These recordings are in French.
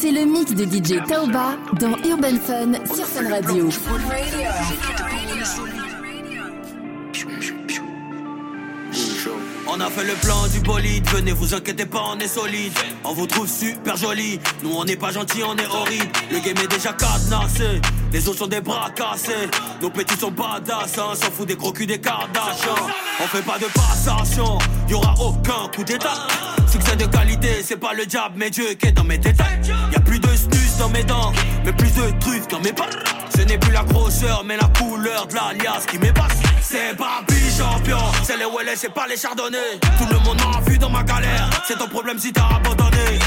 C'est le mix de DJ Taoba dans Urban Fun sur Fun Radio. On a fait le plan du bolide, venez vous inquiétez pas, on est solide. On vous trouve super joli, nous on n'est pas gentil, on est horrible. Le game est déjà cadenassé, les autres sont des bras cassés. Nos petits sont badass, hein, s'en fout des gros des Kardashians. On fait pas de passation, y aura aucun coup d'état. Succès de qualité, c'est pas le diable, mais Dieu qui est dans mes détails. Y a plus de snus dans mes dents, mais plus de trucs dans mes pattes. Ce n'est plus la grosseur, mais la couleur de l'alias qui m'épasse. C'est Barbie champion, c'est les Wellets, c'est pas les chardonnays. Tout le monde m'a vu dans ma galère, c'est ton problème si t'as abandonné.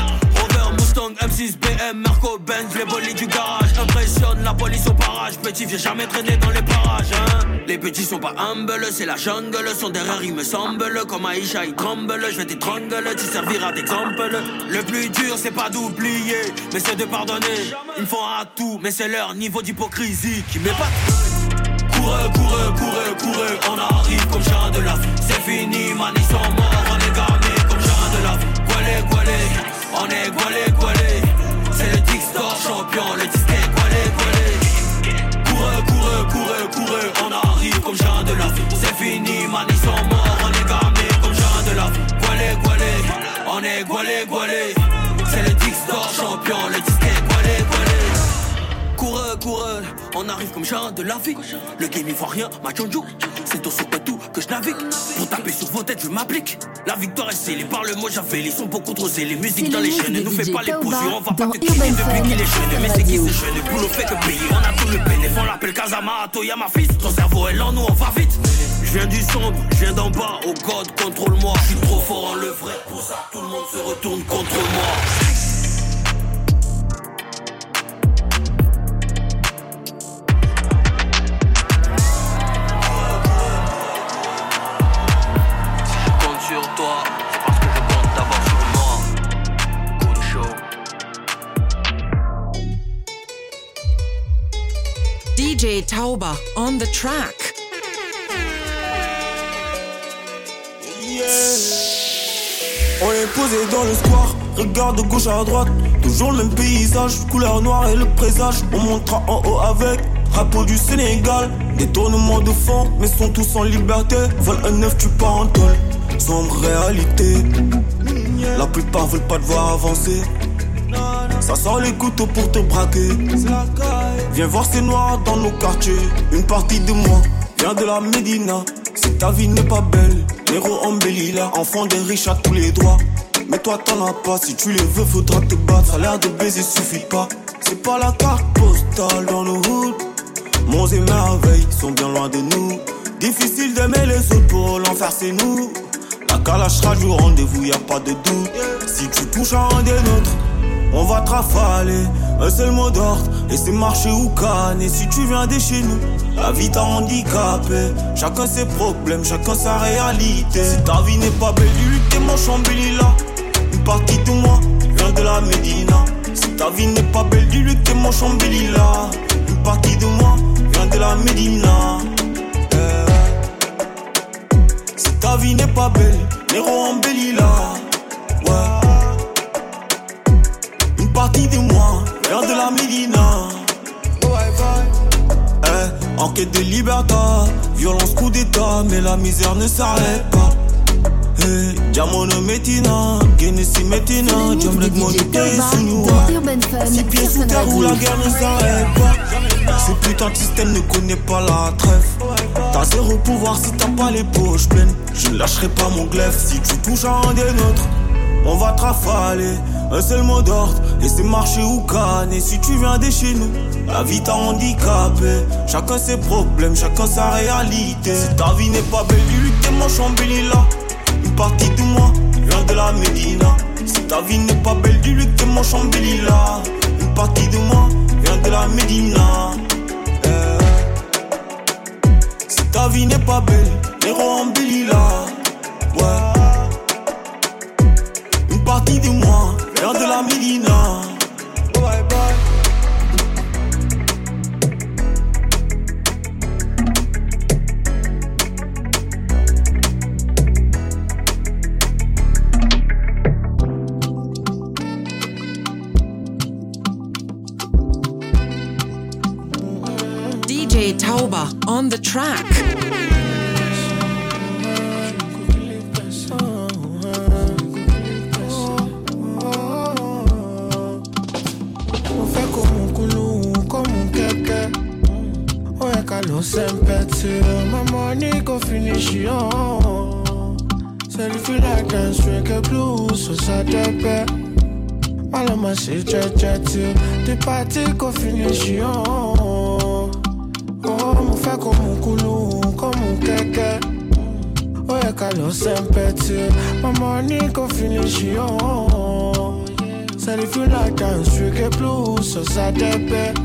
Rover, Mustang, M6, BM, Marco, Benz, les bolides du garage. Impressionne la police au parage. Petit, j'ai jamais traîné dans les parages. Hein. Les petits sont pas humbles, c'est la jungle. Son derrière, il me semble. Comme Aïcha, il tremble. Je vais t'étrangler, tu serviras d'exemple. Le plus dur, c'est pas d'oublier, mais c'est de pardonner. Ils me font à tout, mais c'est leur niveau d'hypocrisie qui m'épate. Courez, courez, courez, courez, on arrive comme chien de la. C'est fini, man, ils sont morts, on est gamés comme chien de la. Gualé, gualé, on est gualé, gualé. C'est le Dixtor champion, le disque est gualé, gualé. Courez, courez, courez, courez, on arrive comme chien de la. C'est fini, man, ils sont morts, on est gamés comme chien de la vie. Gualé, gualé, on est gualé, gualé. C'est le Dixtor champion, le disque est gualé, gualé. Coureux, coureux, on arrive comme chien de la vie. Le game il voit rien, ma chonjou. C'est au tout que je navigue. Pour taper sur vos têtes, je m'applique. La victoire est scellée par le mot j'avais. Ils sont beaucoup trop zélés. Musique C'est dans le les chaînes, nous fais pas les potions. On va pas dans te Urban depuis qu'il est jeune. Mais c'est qui Radio. ce jeune Boulot fait que payer. On a tout le bénéfice, on l'appelle Kazama. Y'a ma fils, ton cerveau est lent, nous on va vite. Je viens du sombre, je viens d'en bas. Oh God, contrôle-moi. Je suis trop fort en le vrai. Pour ça, tout le monde se retourne contre moi. DJ Tauba on the track. On est posé dans le square, regarde de gauche à droite. Toujours le même paysage, couleur noire et le présage. On montera en haut avec Rapport du Sénégal, détournement de fond, mais sont tous en liberté. Vol un neuf, tu pars en tôle, sombre réalité. La plupart veulent pas te voir avancer. Ça sort les couteaux pour te braquer. Viens voir ces noirs dans nos quartiers. Une partie de moi vient de la Médina. Si ta vie n'est pas belle, héros embellit là. Enfant des riches à tous les droits. Mais toi t'en as pas, si tu les veux, faudra te battre. Ça a l'air de baiser suffit pas. C'est pas la carte postale dans nos hoods. Monts et merveilles sont bien loin de nous. Difficile d'aimer les autres pour l'enfer, c'est nous. La calache sera du rendez-vous, y a pas de doute. Si tu touches à un des nôtres, on va te rafaler. Un seul mot d'ordre, et c'est marcher ou canner. Si tu viens de chez nous, la vie t'a handicapé. Chacun ses problèmes, chacun sa réalité. Si ta vie n'est pas belle, que t'es mon chambéli là. Une partie de moi vient de la Médina. Si ta vie n'est pas belle, dis-lui t'es mon chambéli là. Une partie de moi vient de la Médina. Eh. Si ta vie n'est pas belle, Néro embellit là. Quête de liberté, violence, coup d'état, mais la misère ne s'arrête pas. Eh, Diamono Metina, Genesis Metina, C'est le mix Jam de Leg DJ Money Taoba Sunu, dans Urban Fun Six pieds sous terre où la guerre ne s'arrête pas. Ce putain de système ne connaît pas la trêve. T'as zéro pouvoir si t'as pas les poches pleines. Je ne lâcherai pas mon glaive si tu touches à un des nôtres. On va te rafaler, un seul mot d'ordre, et c'est marcher ou canner. Si tu viens de chez nous, la vie t'a handicapé. Chacun ses problèmes, chacun sa réalité. Si ta vie n'est pas belle, que t'es mon chambéli là. Une partie de moi vient de la Médina. Si ta vie n'est pas belle, dis-lui que t'es mon chambéli là. Une partie de moi vient de la Médina. Eh. Si ta vie n'est pas belle, Néro embellit là. Lọ sympathy. My money go finish you. Said if you like dance, reggae blues, so sad bed.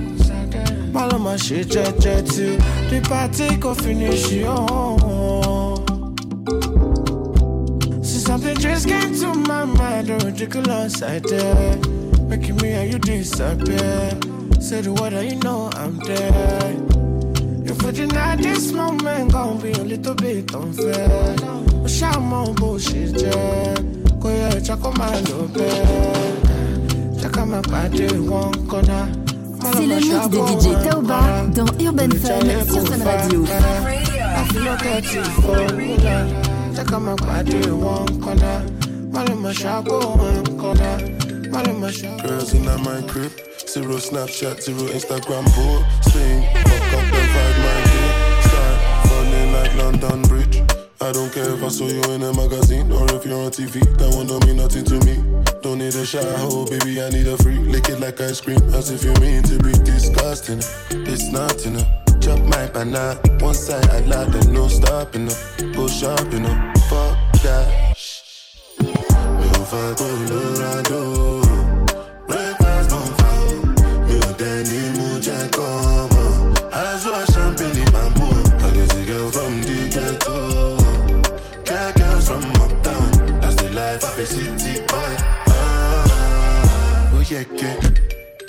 All of my shit, jet, jet, too. The party go finish, yo. See, something just came to my mind, a ridiculous idea. Making me and you disappear. Say the word, you know I'm there. If we deny this moment, gon' be a little bit unfair. Check out my body, one corner. C'est le mix de DJ Taoba dans Urban Fun sur Fun Radio. Girls in my crib, zero Snapchat, zero Instagram I don't care if I saw you in a magazine or if you're on TV. That one don't mean nothing to me. Don't need a shower, oh baby, I need a free. Lick it like ice cream, as if you mean to be disgusting. It's not enough. Chop my banana, one side I lie, then no stopping up. Go shopping up, fuck that. Move on, Colorado.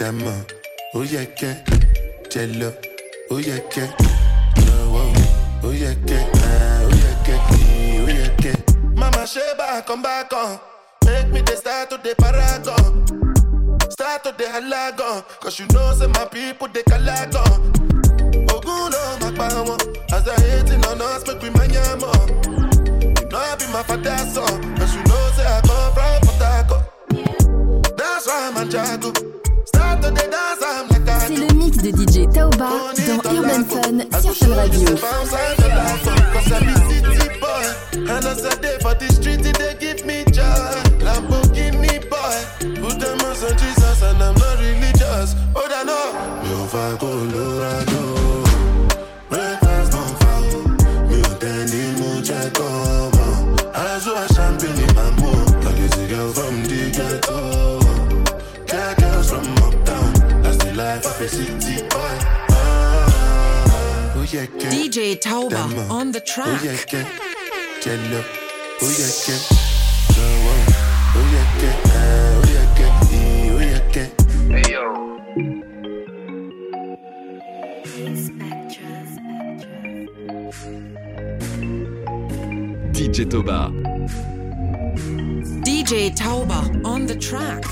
kẹ́ mọ̀ ó yẹ kẹ́ jẹ lọ ó yẹ kẹ́ lọ́wọ́ ó yẹ kẹ́ ó yẹ kẹ́ ó yẹ kẹ́. mama ṣe bákan bákan make me the start to the paragon start to the halagan cause you know say my people dey kalagan. ogun ló máa pa as i hate it no no make with my yam up. you know i be my father son cause you know say i come from port that's why i'm a jago. C'est le mix de DJ Taoba dans Urban Fun sur Fun Radio. Cause I be city boy. And as I day for the street, they give me joy. Lamborghini boy. Put them on Jesus and I'm not religious. Oh, I know. Yo, va Colorado. Breakfast oh, oh yeah, yeah. Ah, oh Oh. Hey yo. DJ Toba. DJ Tauba on the track.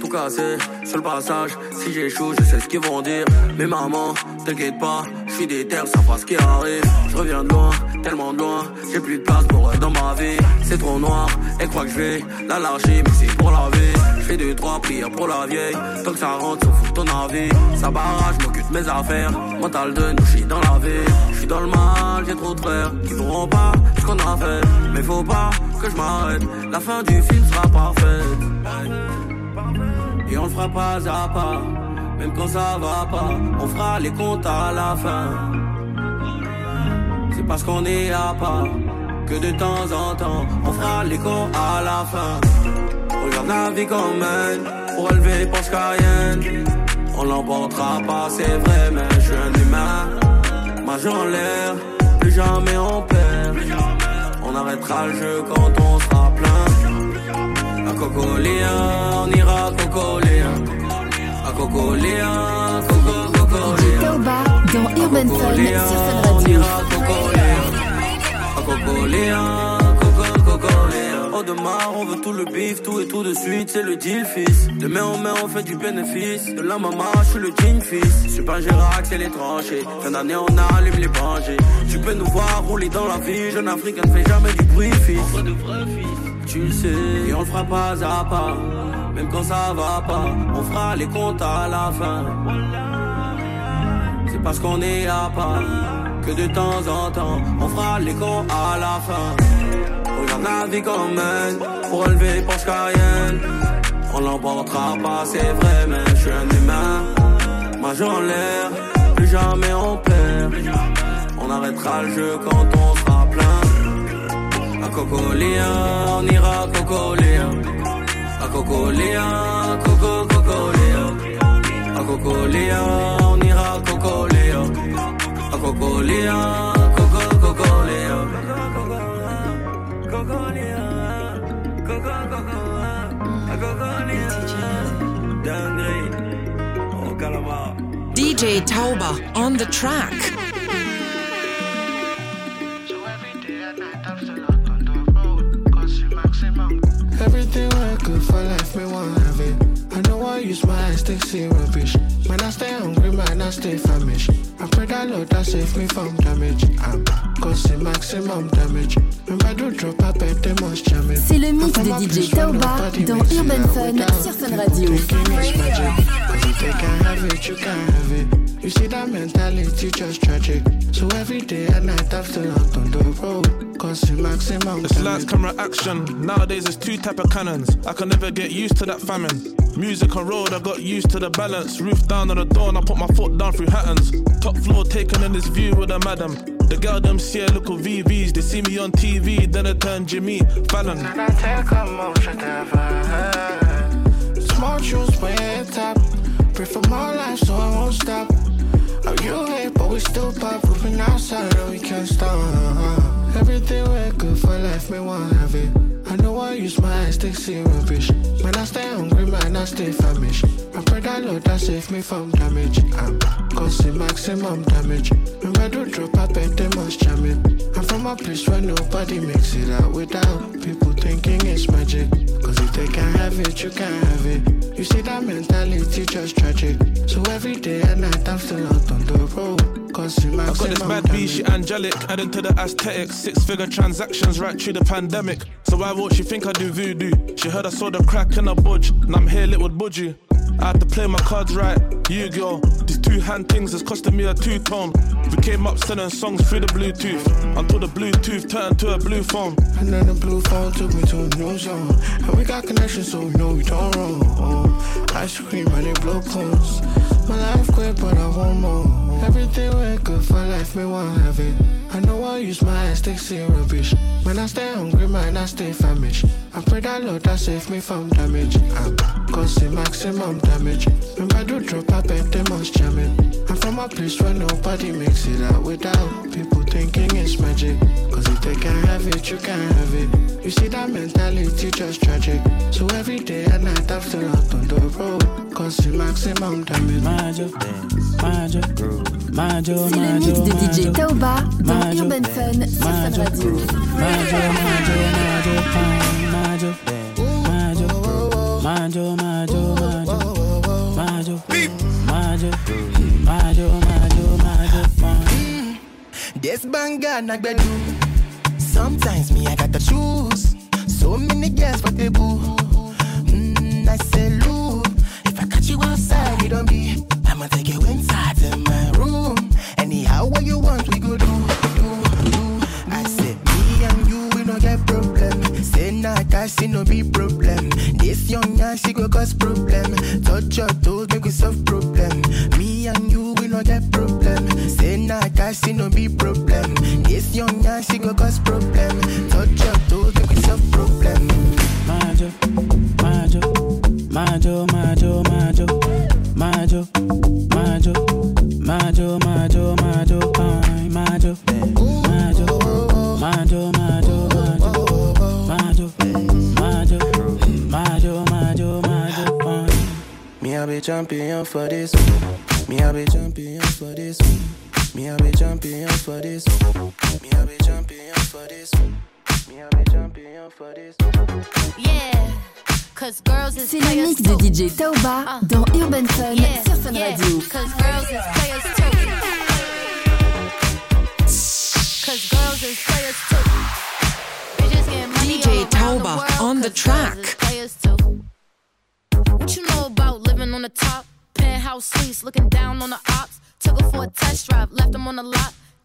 tout cassé sur le passage. Si j'échoue, je sais ce qu'ils vont dire. Mais maman, t'inquiète pas, suis terres, ça pas ce qui arrive. Je reviens de loin, tellement de loin, j'ai plus de place pour eux dans ma vie. C'est trop noir, elle croit que je vais la mais c'est pour la vie. Je fais deux, trois prières pour la vieille. Tant que ça rentre, s'en fout ton avis. Ça barrage, m'occupe de mes affaires. Mental de nous, je dans la vie. Je suis dans le mal, j'ai trop de frères qui voudront pas ce qu'on a fait. Mais faut pas que je m'arrête, la fin du film sera parfaite. Et on le fera pas à pas, même quand ça va pas, on fera les comptes à la fin. C'est parce qu'on est à part que de temps en temps, on fera les comptes à la fin. On regarde la vie comme elle, pour élever Porsche Cayenne. On l'emportera pas, c'est vrai, mais je suis un humain. Majeur en l'air, plus jamais on perd. On arrêtera le jeu quand on sera plein. À Cocolia, on ira Cocolia. À Cocolia, Coco, Cocolia. Taoba dans Urban Fun sur Fun On Radio. Cocolia, Coco, Cocolia. Au de marre, on veut tout le bif, tout et tout de suite, c'est le deal fils. De main en main, on fait du bénéfice. De la maman, je suis le jean fils. Pas Gérard, c'est les tranchées. Fin d'année, on allume les bangers. Tu peux nous voir rouler dans la vie, jeune africain ne fait jamais du bruit fils. On de vrais fils. Tu le sais, et on le fera pas à pas. Même quand ça va pas, on fera les comptes à la fin. C'est parce qu'on est à part que de temps en temps, on fera les cons à la fin. Regarde la vie comme elle, pour relever Porsche Cayenne. On l'emportera pas, c'est vrai, mais je suis un humain. Moi en l'air, plus jamais on perd. On arrêtera le jeu quand on sera plein. À Cocolia, on ira à Cocolia. Ako Coléa, Coco Cocoléa. Ako Coléa, on ira à Cocoléa. Ako Coléa, Coco Cocoléa. Cocoléa, Coco Cocoléa. DJ Tauba on the track. Everything I could that Lord that save me from damage. I'm causing maximum damage. When I do drop, I bet they must jam it. C'est le mix de from a DJ place where Tauba nobody dans makes it Urban out Fun without sur Fun people Radio. thinking it's magic. Cause if they can't have it, you can't have it. You see that mentality just tragic. So every day and night I'm still out on the road. Causing maximum It's lights, damage. camera, action. Nowadays there's two type of cannons. I can never get used to that famine. Music on road, I got used to the balance. Roof down on the door, and I put my foot down through Hattons. Top floor, taking in this view with a madam. The girl them see a little VVs. They see me on TV, then they turn Jimmy Fallon. And I take a motion ever Small tunes way at top. Pray for more life so I won't stop. Oh, you hate, but we still pop. Moving outside and we can't stop. Everything we're good for life, me want have it. I know I use my eyes to see rubbish. Man, I stay hungry, I stay famished. Pray that Lord that save me from damage. I'm causing maximum damage. I do drop, I bet they must jam it. I'm from a place where nobody makes it out without people thinking it's magic. Cause if they can't have it, you can't have it. You see that mentality just tragic. So every day and night I'm still out on the road. Causing I got this bad B, she angelic, adding to the aesthetic. Six figure transactions right through the pandemic. So why won't she think I do voodoo? She heard I saw the crack in a budge, and I'm here lit with budgie. I had to play my cards right, you girl. These two hand things is costing me a two tone. We came up selling songs through the Bluetooth until the Bluetooth turned to a blue phone. And then the blue phone took me to a new zone. And we got connections, so know we don't wrong. Oh, ice cream and they blow cones. My life quick, but I want more. Everything went good for life, me want have it. I know I use my eyes to see rubbish. When I stay hungry, man, I stay famished. I pray that Lord that save me from damage. I'm causing maximum damage. When I do drop, I bet they must jam it. I'm from a place where nobody makes it out without people thinking it's magic. Cause if they can't have it, you can't have it. You see that mentality just tragic. So every day and night I'm still out on the road. Causing maximum damage mind your groove, mind your, mind your, mind your, DJ Taoba dans Urban Fun sur Fun Radio. Mind your, mind your, mind your, mind your, mind your, mind your, mind your, mind your, mind your, mind your, mind your, mind your, mind your. This banga na gbedu. Sometimes me I gotta choose. So many girls for the boo. Mm, I say, Lou, if I catch you outside, it don't be. C'est le mix de DJ Tauba uh, dans Urban Fun yeah, sur Fun yeah, Radio. Cause girls is players too. Cause girls is players too. DJ Tauba on the track. What you know about living on the top? Penthouse suites, looking down on the ops. Took her for a test drive, left them on the lot.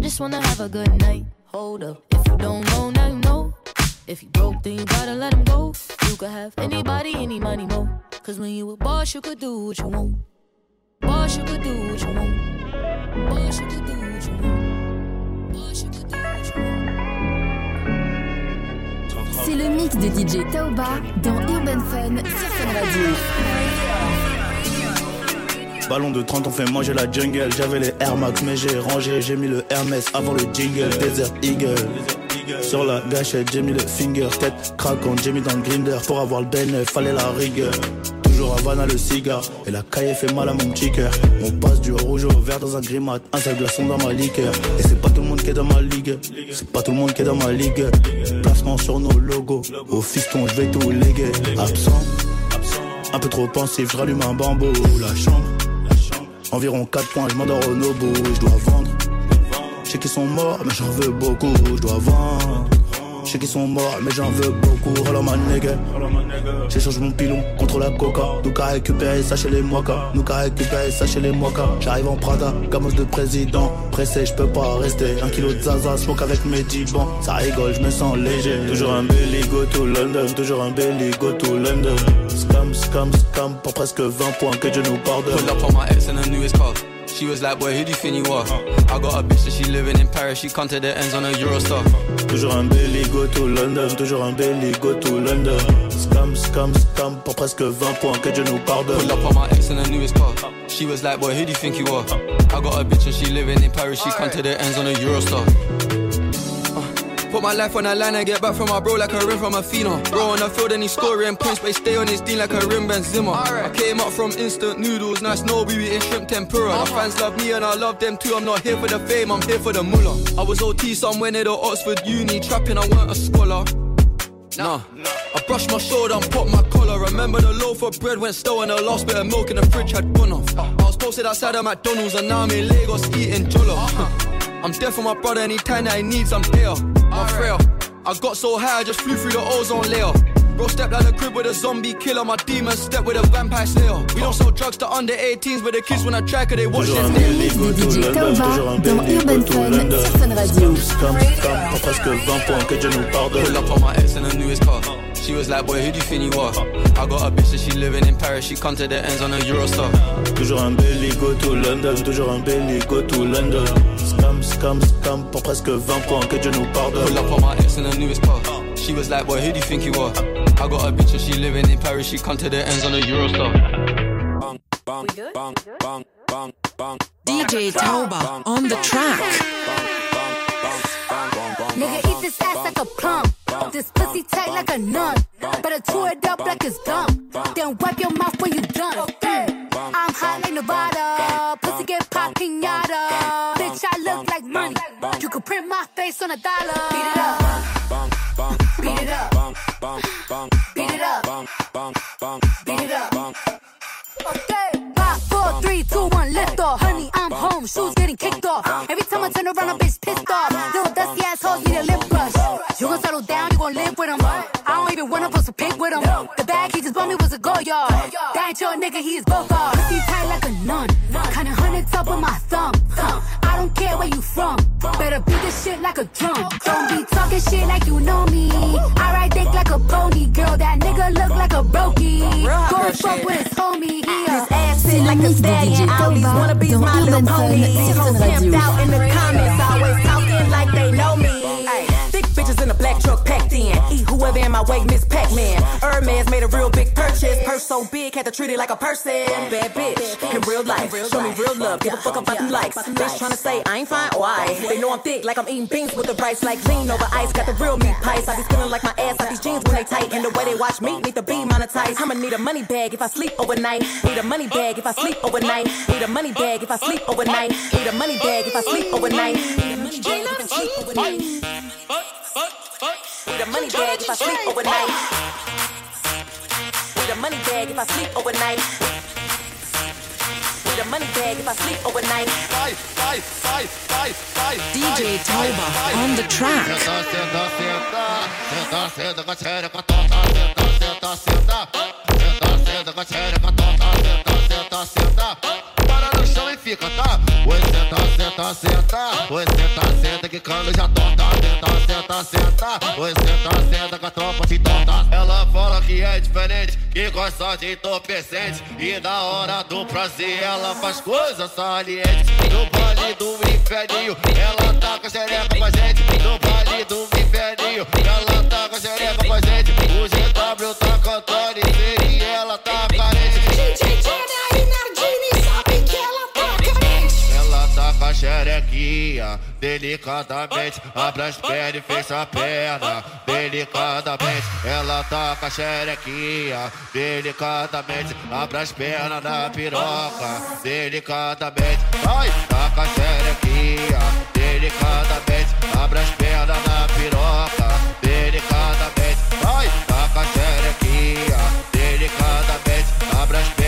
Just wanna have a good night. Hold up, if you don't know, now you know. If you broke, then you gotta let him go. You could have anybody, any money, mo. Cause when you a boss, you could do what you want. Boss, you could do what you want. Boss, you could do what you want. Boss, you could do what you want. C'est le mix de DJ Taoba dans Urban Fun sur Fun Radio. Ballon de 30, on fait manger la jungle. J'avais les Air Max, mais j'ai rangé. J'ai mis le Hermès avant le jingle. Desert Eagle. Sur la gâchette, j'ai mis le finger. Tête craquante, j'ai mis dans le grinder. Pour avoir le ben, fallait la rigueur. Toujours Havana le cigare. Et la caille fait mal à mon petit cœur. On passe du rouge au vert dans un grimat. Un seul glaçon dans ma liqueur. Et c'est pas tout le monde qui est dans ma ligue. C'est pas tout le monde qui est dans ma ligue. Placement sur nos logos. Au fiston, je vais tout léguer. Absent. Un peu trop pensif, je rallume un bambou. La chambre. Environ 4 points, je m'endors au Nobu, je dois vendre. Je sais qu'ils sont morts, mais j'en veux beaucoup, je dois vendre. Je sais qu'ils sont morts, mais j'en veux beaucoup. Hello ma nigga. J'échange mon pilon contre la coca. Nous qu'à récupérer ça chez les moika. Nous qu'à récupérer ça chez les moika. J'arrive en Prada, gamos de président. Pressé, je peux pas rester. Un kilo de zaza, smoke avec mes dibans. Ça rigole, je me sens léger. Toujours un belly, go to London. Toujours un belly, go to London. Scam, scam, scam. Pour presque 20 points, que Dieu nous pardonne. Pull up on my ex in a newest car. She was like, boy, who do you think you are? I got a bitch that she living in Paris, she come to the ends on a Eurostar. Toujours un belly, go to London, toujours un belly, go to London. Scam, scam, scam, pour presque 20 points, que Dieu nous pardonne. Pull up on my ex in the newest car. She was like, boy, who do you think you are? I got a bitch and she living in Paris, she come to the ends on a Eurostar. Put my life on the line and get back from my bro like a rim from a Fina. Bro on the field and he's scoring points, but he stay on his team like a rim Ben Zimmer. I came up from instant noodles, nice no we eating shrimp tempura. My uh-huh. fans love me and I love them too. I'm not here for the fame, I'm here for the mullah. I was OT somewhere near the Oxford Uni, trapping, I weren't a scholar. Nah. nah. I brushed my shoulder and popped my collar. Remember the loaf of bread went stale and the last bit of milk in the fridge had gone off. Uh-huh. I was posted outside of McDonald's and now I'm in Lagos eating jollof. Uh-huh. I'm there for my brother anytime that he needs, I'm there. My frail. I got so high, I just flew through the ozone layer. Bro stepped out the crib with a zombie killer, my demon step with a vampire slayer. We don't sell drugs to under 18s, but the kids when I track they watch Toujours un belly, go to London. Toujours un belly, go to London. Scam, scam, pour presque 20 points, que Dieu nous pardonne. Pull up on my ex in the newest car. She was like, boy, who do you think you are? I got a bitch that she living in Paris, she come to the ends on a Eurostar. Toujours un belly, go to London. Toujours un belly, go to London. Scam, scam, scam, pour presque 20 points, que Dieu nous pardonne. Pull up on my ex in the newest car. She was like, boy, who do you think you are? I got a bitch and she living in Paris, she come to the ends on a Eurostar. Bang, bang, bang, bang, bang, bang. DJ Tauba on the track. Nigga, eat this ass like a plum. This pussy tight like a nun. Better chew it up like it's gum. Then wipe your mouth when you done. I'm hot like Nevada. Pussy get pop pinata. Bitch, I look like money. You could print my face on a dollar. Beat it up. Beat it. Beat it up. Don't even wanna post a pic with him. The bag he just bought me was a go yard. That ain't your nigga, he is both off. Pussy tight like a nun. Kinda hundred top with my thumb. I don't care where you from. Better beat this shit like a drum. Don't be talking shit like you know me. I ride dick like a pony. Girl, that nigga look like a brokey. Go fuck with his homie. He a His ass fit like a stallion. All these wannabes my little pony. These hoes pimped out in the comments. Always talking like they know me. Thick bitches in a black truck packed in. My way, Miss Pac-Man. Hermes made a real big purchase. Purse so big, had to treat it like a person. Bad bitch in real life. Show me real love. Give a fuck about them likes. Bitch trying to say I ain't fine. Oh, Why? They know I'm thick, like I'm eating beans with the rice. Like lean over ice. Got the real meat pies. I be feeling like my ass out these jeans when they tight. And the way they watch me need to be monetized. I'ma need a money bag if I sleep overnight. Need a money bag if I sleep overnight. Need a money bag if I sleep overnight. Need a money bag if I sleep overnight. Need a money bag if I sleep overnight. Need a money bag if I sleep overnight. Need a money bag if I sleep overnight. Need a money bag if I sleep overnight. DJ Tauba on the track. Para no chão e fica, tá? Oi, senta, senta, senta. Oi, senta, senta que cano já torta. Senta, senta, senta. Oi, senta, senta que a tropa te torta. Ela fala que é diferente, que gosta de entorpecente. E na hora do prazer ela faz coisas salientes. No baile do inferninho, ela tá com a xereca com a gente. No baile do inferninho, ela tá com a xereca com a gente. O GW tá cantando e ela tá carente. Xerequinha, delicadamente. Abre as pernas e fecha a perna, delicadamente. Ela com a xerequinha, delicadamente. Abre as pernas na piroca, delicadamente. Vai, com a xerequinha, delicadamente. Abre as pernas na piroca, delicadamente. Vai, com a xerequinha, delicadamente. Abre as pernas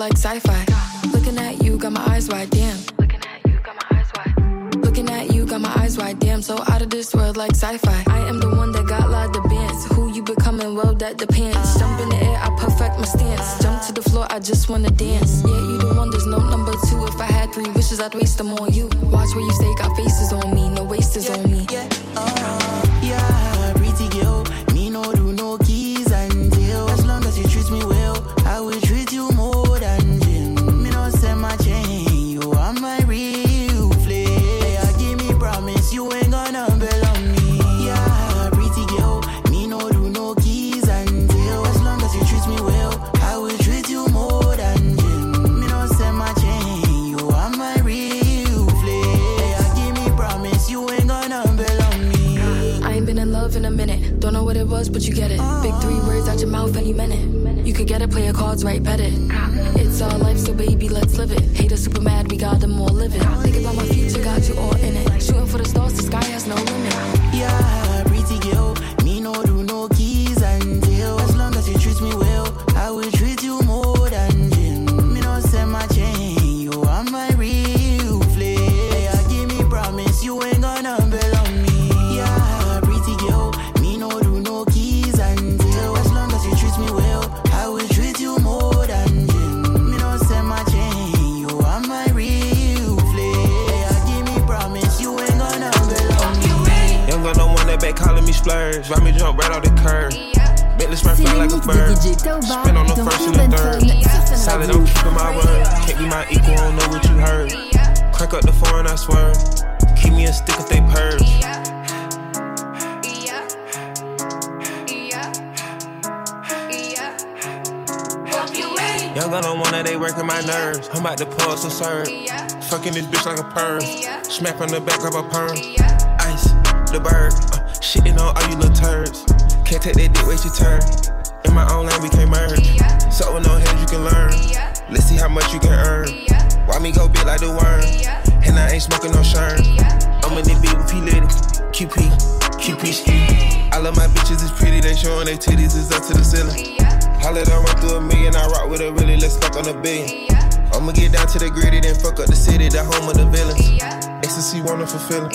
like sci-fi. Looking at you, got my eyes wide, damn. Looking at you, got my eyes wide, Looking at you, got my eyes wide, damn. So out of this world like sci-fi. I am the one that got lot of bands. Who you becoming? Well, that depends. Jump in the air, I perfect my stance. Jump to the floor, I just wanna dance. Yeah, you the one, there's no number two. If I had three wishes, I'd waste them on you. Watch where you stay, got faces on me, no wasters on me. Yeah, uh-huh. Could get it, play your cards right, bet it. It's our life, so baby, let's live it. Haters super mad, we got them all living. Think about my future, got you all in it. Shooting for the stars, the sky has no limit. This bitch like a perm. Smack on the back of a perm. Ice, the bird. Uh, shitting on all you little turds. Can't take that dick, wait your turn. In my own lane, we can't merge. So with no heads, you can learn. Let's see how much you can earn. Why me go big like the worm? And I ain't smoking no shern. I'm in the beat with P Litty. QP, QP ski. I love my bitches, it's pretty. They showing their titties, is up to the ceiling. Holla done run through a million, I rock with a really, let's fuck on a billion. I'ma get down to the gritty, then fuck up the city, the home of the villains. Ecstasy, wonderful feeling.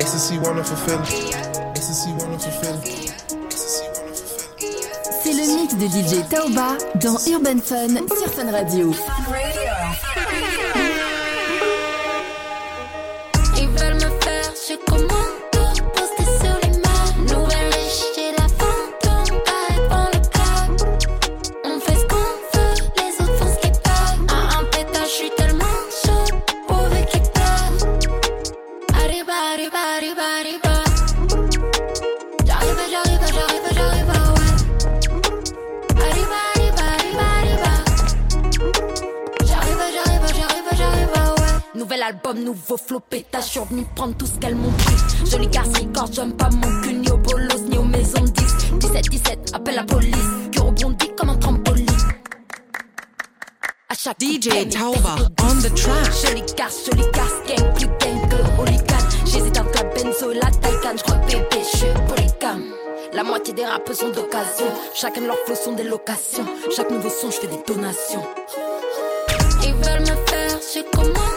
Ecstasy, wonderful feeling. Ecstasy, wonderful feeling. C'est le mix de DJ Taoba dans Urban Fun sur Fun Radio. Nouvel album, nouveau flow pétage, je suis revenu prendre tout ce qu'elles m'ont pris. Jolie garce, record, j'aime pas mon cul, ni au bolos, ni aux maisons de 10. 17, 17, appelle la police, que rebondit comme un trampoline. À chaque DJ Tauba, on the track. Jolie garce, jolie garce, gang, plus gang que hooligan. J'hésite entre la benzo et la Taycan, j'crois bébé, j'suis polygame. La moitié des rappeurs sont d'occasion, chacun de leurs flots sont des locations. Chaque nouveau son, j'fais des donations. Ils veulent me faire, je commando,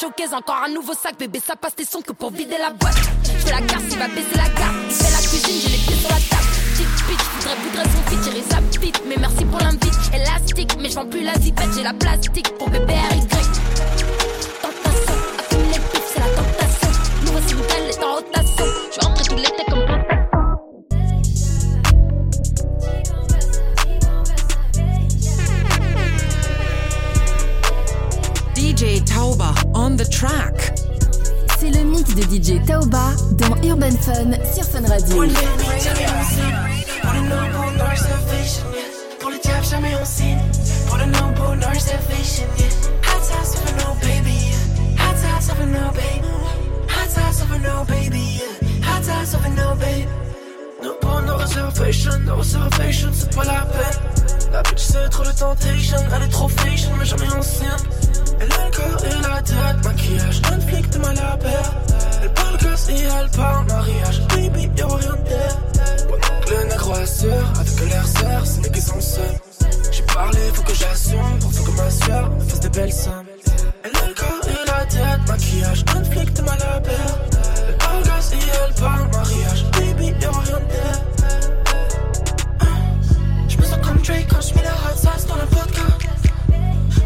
showcase, encore un nouveau sac, bébé, ça passe tes sons que pour vider la boîte. J'fais la garce, il va baisser la garde. Il la cuisine, j'ai les pieds sur la table. Petite bitch, voudrais, voudrais son fit, tirer sa bite. Mais merci pour l'invite, élastique. Mais j'vends plus la zipette, j'ai la plastique pour bébé RY. Tentation, accumuler le pif, c'est la tentation. Nouveau single est en rotation. J'suis rentré tout l'été comme On the track. C'est le mix de DJ Taoba dans Urban Fun sur Fun Radio. Pour le no diable, jamais on signe. Pour le no bonheur salvation, yeah. Hot sauce over no baby, yeah. Hot sauce over no baby. Hot sauce over no baby, yeah. Hot sauce over no baby. No no salvation, c'est pas la peine. La bitch c'est trop de temptation, elle est trop fashion, mais jamais ancienne. Elle a le corps et la tête, maquillage, un flic de mal à. Elle parle classe et elle parle mariage, baby, y'a rien de terre. Le négro assure, avec l'air sœur, c'est nous qui sont seuls. J'ai parlé, faut que j'assume, pour que ma soeur me fasse des belles sommes. Elle a le corps et la tête, maquillage, un flic de mal à. Elle parle classe et elle parle mariage, baby, y'a rien de terre. J'me sens comme Drake quand j'mets la hot sauce dans la vodka.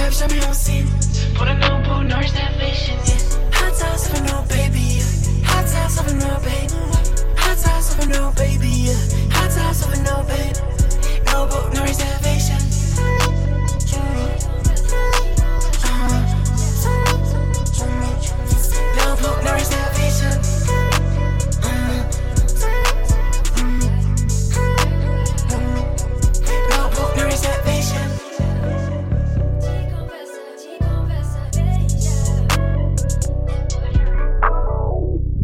Jab jamais on signe Pour le no bonheur, je yes Hot sauce for no baby Hot sauce for no baby Hot sauce for no baby Hot sauce for no baby. No bonheur,